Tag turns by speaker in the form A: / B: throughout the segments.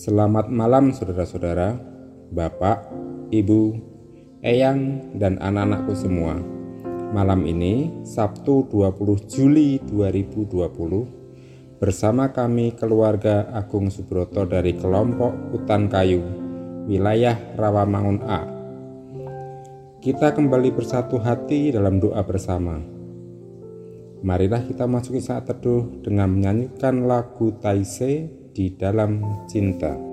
A: Selamat malam saudara-saudara, Bapak, Ibu, Eyang, dan anak-anakku semua. Malam ini, Sabtu 20 Juli 2020, bersama kami keluarga Agung Subroto dari kelompok Hutan Kayu, wilayah Rawamangun A. Kita kembali bersatu hati dalam doa bersama. Marilah kita masuki saat teduh dengan menyanyikan lagu Taise di dalam cinta.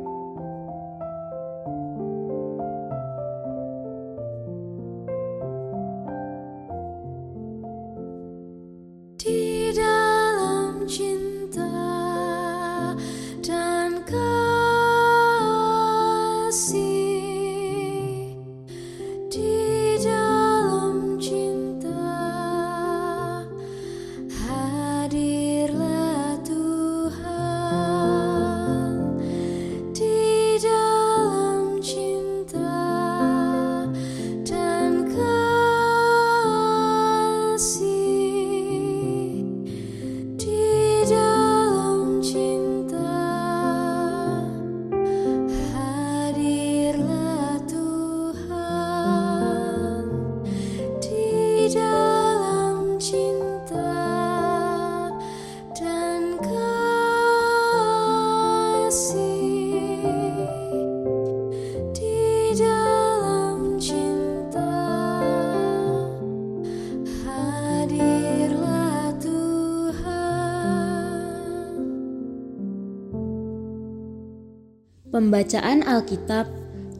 B: Pembacaan Alkitab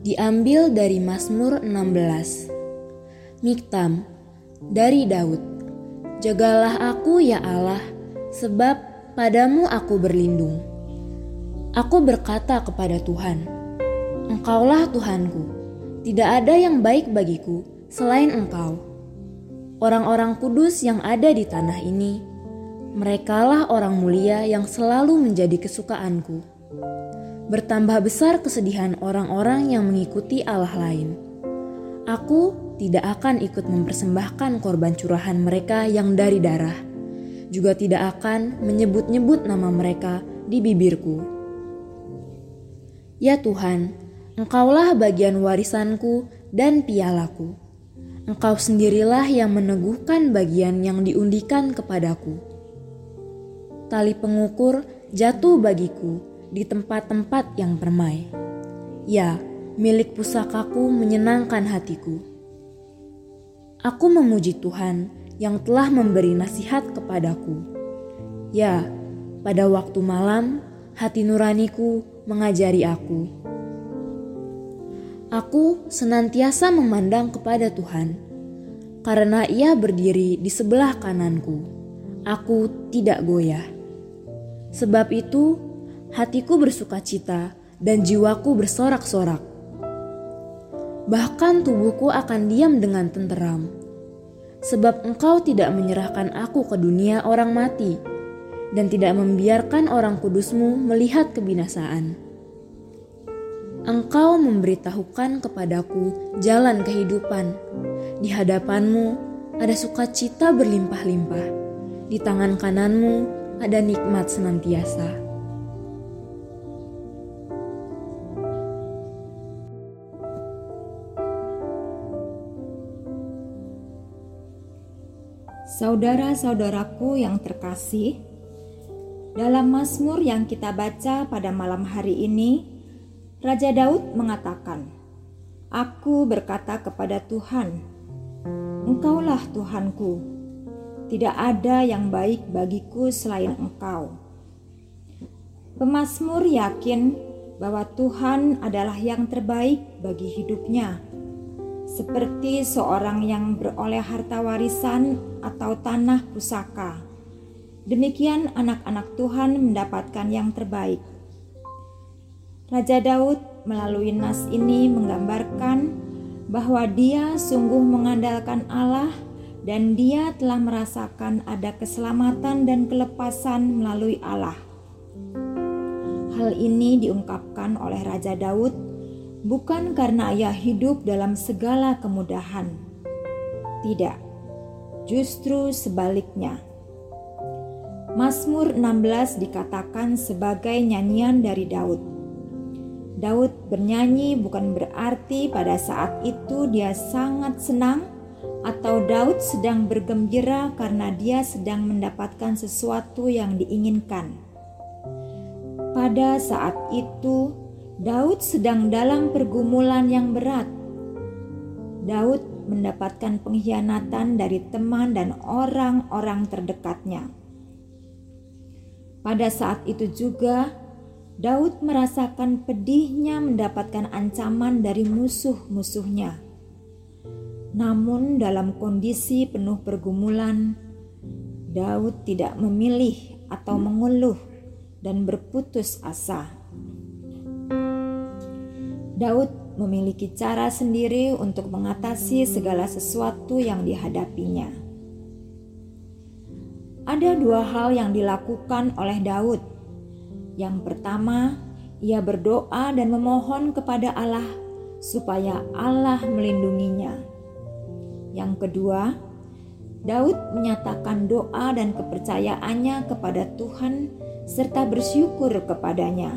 B: diambil dari Mazmur 16. Miktam dari Daud. Jagalah aku ya Allah, sebab padamu aku berlindung. Aku berkata kepada Tuhan, Engkaulah Tuhanku, tidak ada yang baik bagiku selain Engkau. Orang-orang kudus yang ada di tanah ini, merekalah orang mulia yang selalu menjadi kesukaanku bertambah besar kesedihan orang-orang yang mengikuti Allah lain. Aku tidak akan ikut mempersembahkan korban curahan mereka yang dari darah, juga tidak akan menyebut-nyebut nama mereka di bibirku. Ya Tuhan, Engkaulah bagian warisanku dan pialaku. Engkau sendirilah yang meneguhkan bagian yang diundikan kepadaku. Tali pengukur jatuh bagiku di tempat-tempat yang permai. Ya, milik pusakaku menyenangkan hatiku. Aku memuji Tuhan yang telah memberi nasihat kepadaku. Ya, pada waktu malam hati nuraniku mengajari aku. Aku senantiasa memandang kepada Tuhan, karena Ia berdiri di sebelah kananku. Aku tidak goyah. Sebab itu, hatiku bersuka cita dan jiwaku bersorak-sorak. Bahkan tubuhku akan diam dengan tenteram, sebab engkau tidak menyerahkan aku ke dunia orang mati, dan tidak membiarkan orang kudusmu melihat kebinasaan. Engkau memberitahukan kepadaku jalan kehidupan. Di hadapanmu ada sukacita berlimpah-limpah. Di tangan kananmu ada nikmat senantiasa.
C: Saudara-saudaraku yang terkasih, dalam Mazmur yang kita baca pada malam hari ini, Raja Daud mengatakan, "Aku berkata kepada Tuhan, Engkaulah Tuhanku. Tidak ada yang baik bagiku selain Engkau." Pemazmur yakin bahwa Tuhan adalah yang terbaik bagi hidupnya seperti seorang yang beroleh harta warisan atau tanah pusaka. Demikian anak-anak Tuhan mendapatkan yang terbaik. Raja Daud melalui nas ini menggambarkan bahwa dia sungguh mengandalkan Allah dan dia telah merasakan ada keselamatan dan kelepasan melalui Allah. Hal ini diungkapkan oleh Raja Daud bukan karena ia hidup dalam segala kemudahan. Tidak, justru sebaliknya. Mazmur 16 dikatakan sebagai nyanyian dari Daud. Daud bernyanyi bukan berarti pada saat itu dia sangat senang atau Daud sedang bergembira karena dia sedang mendapatkan sesuatu yang diinginkan. Pada saat itu, Daud sedang dalam pergumulan yang berat. Daud mendapatkan pengkhianatan dari teman dan orang-orang terdekatnya. Pada saat itu juga, Daud merasakan pedihnya mendapatkan ancaman dari musuh-musuhnya. Namun, dalam kondisi penuh pergumulan, Daud tidak memilih atau mengeluh dan berputus asa. Daud memiliki cara sendiri untuk mengatasi segala sesuatu yang dihadapinya. Ada dua hal yang dilakukan oleh Daud yang pertama, ia berdoa dan memohon kepada Allah supaya Allah melindunginya. Yang kedua, Daud menyatakan doa dan kepercayaannya kepada Tuhan serta bersyukur kepadanya.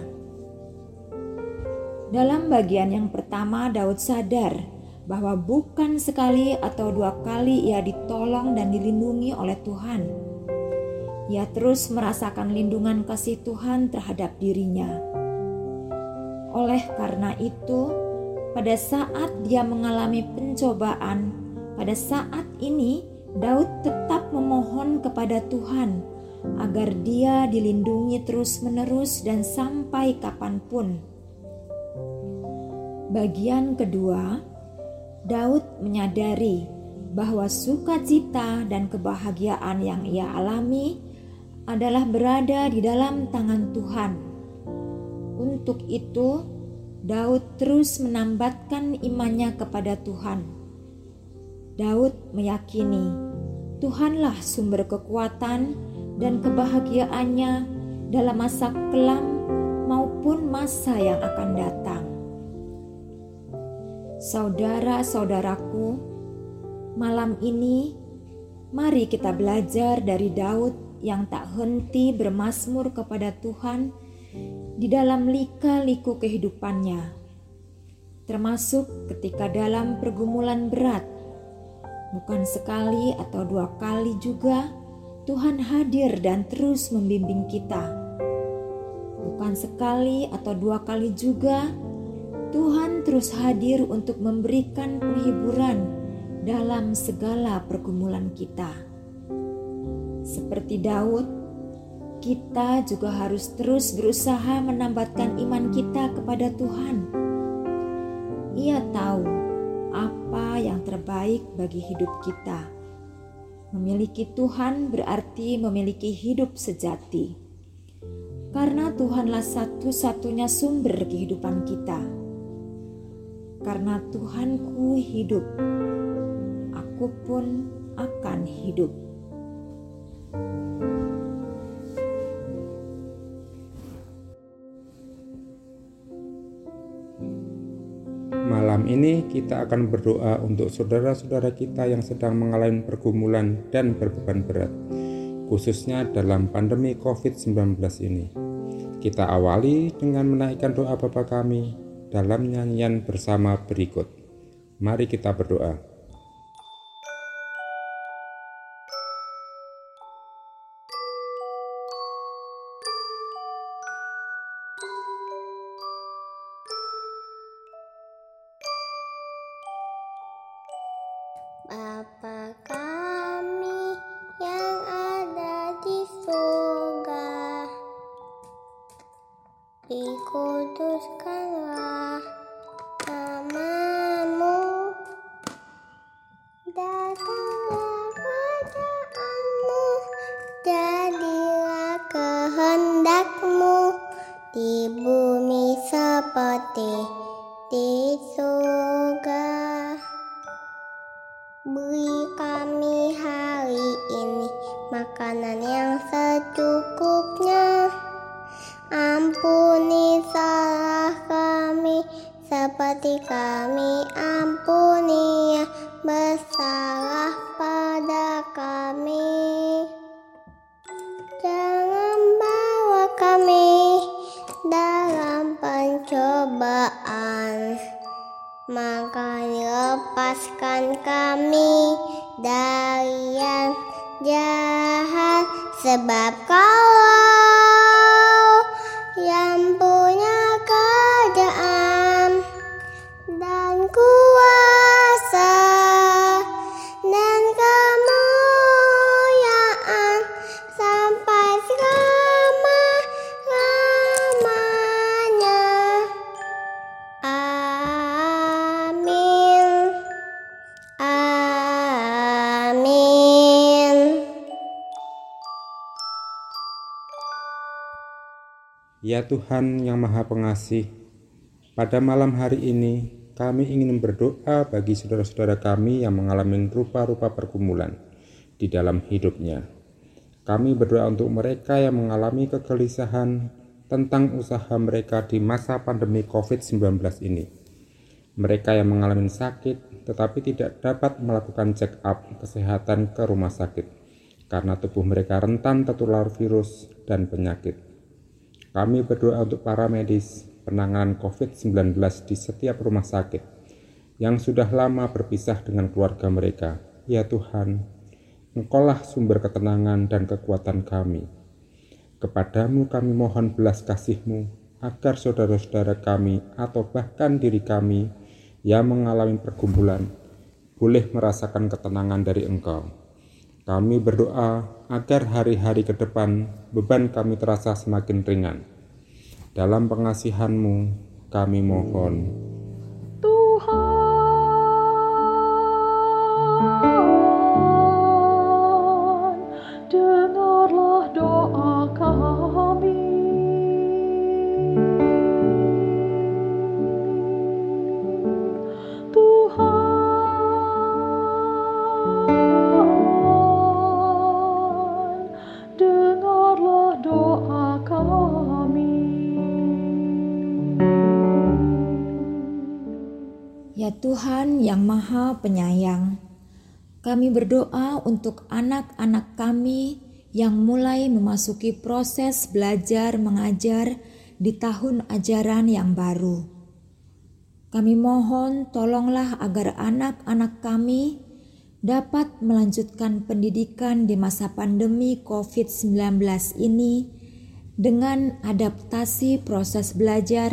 C: Dalam bagian yang pertama, Daud sadar bahwa bukan sekali atau dua kali ia ditolong dan dilindungi oleh Tuhan ia terus merasakan lindungan kasih Tuhan terhadap dirinya. Oleh karena itu, pada saat dia mengalami pencobaan, pada saat ini Daud tetap memohon kepada Tuhan agar dia dilindungi terus-menerus dan sampai kapan pun. Bagian kedua, Daud menyadari bahwa sukacita dan kebahagiaan yang ia alami adalah berada di dalam tangan Tuhan. Untuk itu, Daud terus menambatkan imannya kepada Tuhan. Daud meyakini Tuhanlah sumber kekuatan dan kebahagiaannya dalam masa kelam maupun masa yang akan datang. Saudara-saudaraku, malam ini mari kita belajar dari Daud yang tak henti bermasmur kepada Tuhan di dalam lika-liku kehidupannya, termasuk ketika dalam pergumulan berat. Bukan sekali atau dua kali juga Tuhan hadir dan terus membimbing kita. Bukan sekali atau dua kali juga Tuhan terus hadir untuk memberikan penghiburan dalam segala pergumulan kita. Seperti Daud, kita juga harus terus berusaha menambatkan iman kita kepada Tuhan. Ia tahu apa yang terbaik bagi hidup kita. Memiliki Tuhan berarti memiliki hidup sejati, karena Tuhanlah satu-satunya sumber kehidupan kita. Karena Tuhanku hidup, aku pun akan hidup.
A: Malam ini kita akan berdoa untuk saudara-saudara kita yang sedang mengalami pergumulan dan berbeban berat, khususnya dalam pandemi COVID-19 ini. Kita awali dengan menaikkan doa Bapa kami dalam nyanyian bersama berikut. Mari kita berdoa.
D: Bapa kami yang ada di surga, dikuduskanlah seperti di surga. Beri kami hari ini makanan lepaskan kami dari yang jahat Sebab kau
A: Ya Tuhan yang Maha Pengasih, pada malam hari ini kami ingin berdoa bagi saudara-saudara kami yang mengalami rupa-rupa pergumulan di dalam hidupnya. Kami berdoa untuk mereka yang mengalami kegelisahan tentang usaha mereka di masa pandemi COVID-19 ini. Mereka yang mengalami sakit tetapi tidak dapat melakukan check up kesehatan ke rumah sakit karena tubuh mereka rentan tertular virus dan penyakit. Kami berdoa untuk para medis penanganan COVID-19 di setiap rumah sakit yang sudah lama berpisah dengan keluarga mereka. Ya Tuhan, Engkaulah sumber ketenangan dan kekuatan kami. Kepadamu kami mohon belas kasih-Mu agar saudara-saudara kami atau bahkan diri kami yang mengalami pergumulan boleh merasakan ketenangan dari Engkau. Kami berdoa agar hari-hari ke depan beban kami terasa semakin ringan. Dalam pengasihan-Mu kami mohon.
C: Ya Tuhan yang Maha Penyayang, kami berdoa untuk anak-anak kami yang mulai memasuki proses belajar mengajar di tahun ajaran yang baru. Kami mohon tolonglah agar anak-anak kami dapat melanjutkan pendidikan di masa pandemi COVID-19 ini dengan adaptasi proses belajar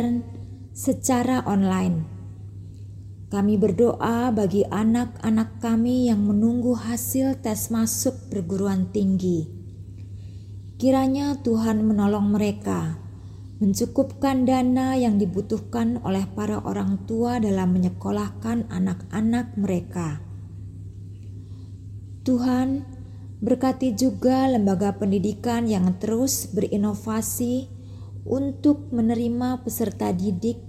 C: secara online. Kami berdoa bagi anak-anak kami yang menunggu hasil tes masuk perguruan tinggi. Kiranya Tuhan menolong mereka, mencukupkan dana yang dibutuhkan oleh para orang tua dalam menyekolahkan anak-anak mereka. Tuhan, berkati juga lembaga pendidikan yang terus berinovasi untuk menerima peserta didik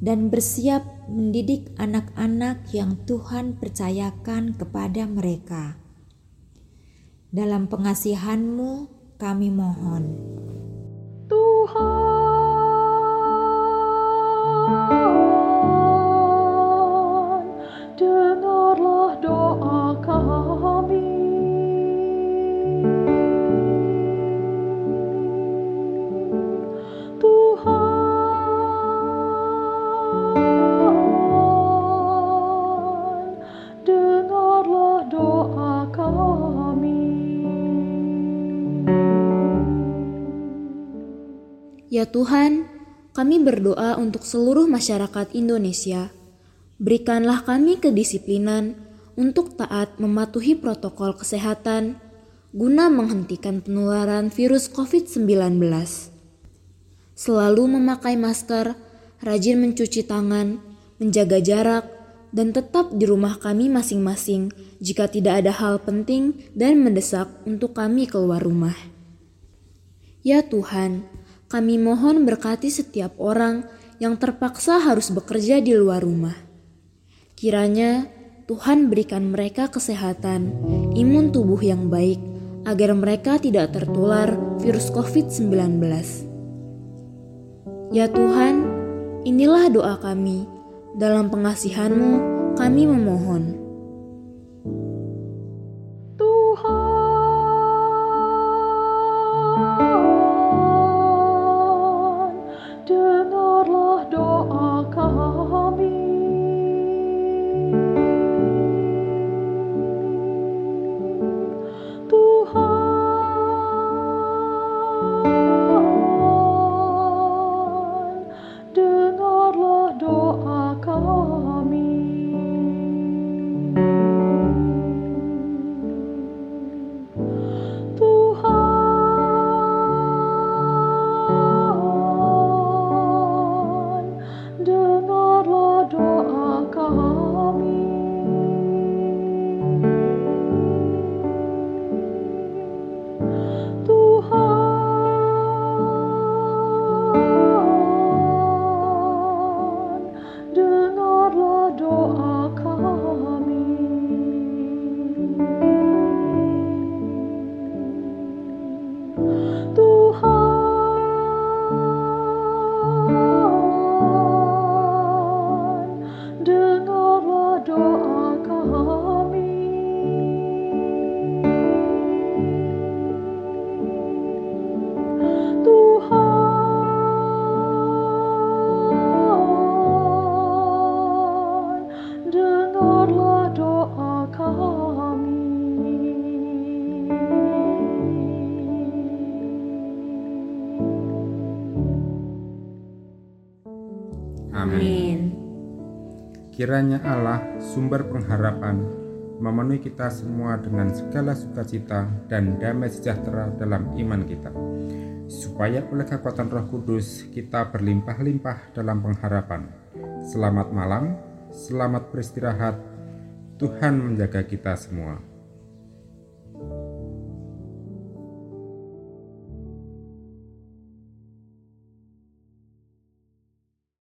C: dan bersiap mendidik anak-anak yang Tuhan percayakan kepada mereka. Dalam pengasihan-Mu kami mohon.
E: Tuhan, dengarlah doa kami.
B: Ya Tuhan, kami berdoa untuk seluruh masyarakat Indonesia. Berikanlah kami kedisiplinan untuk taat mematuhi protokol kesehatan guna menghentikan penularan virus COVID-19. Selalu memakai masker, rajin mencuci tangan, menjaga jarak, dan tetap di rumah kami masing-masing jika tidak ada hal penting dan mendesak untuk kami keluar rumah. Ya Tuhan, kami mohon berkati setiap orang yang terpaksa harus bekerja di luar rumah. Kiranya Tuhan berikan mereka kesehatan, imun tubuh yang baik, agar mereka tidak tertular virus COVID-19. Ya Tuhan, inilah doa kami. Dalam pengasihan-Mu, kami memohon.
A: Amin. Kiranya Allah, sumber pengharapan, memenuhi kita semua dengan segala sukacita dan damai sejahtera dalam iman kita, supaya oleh kekuatan Roh Kudus kita berlimpah-limpah dalam pengharapan. Selamat malam, selamat beristirahat. Tuhan menjaga kita semua.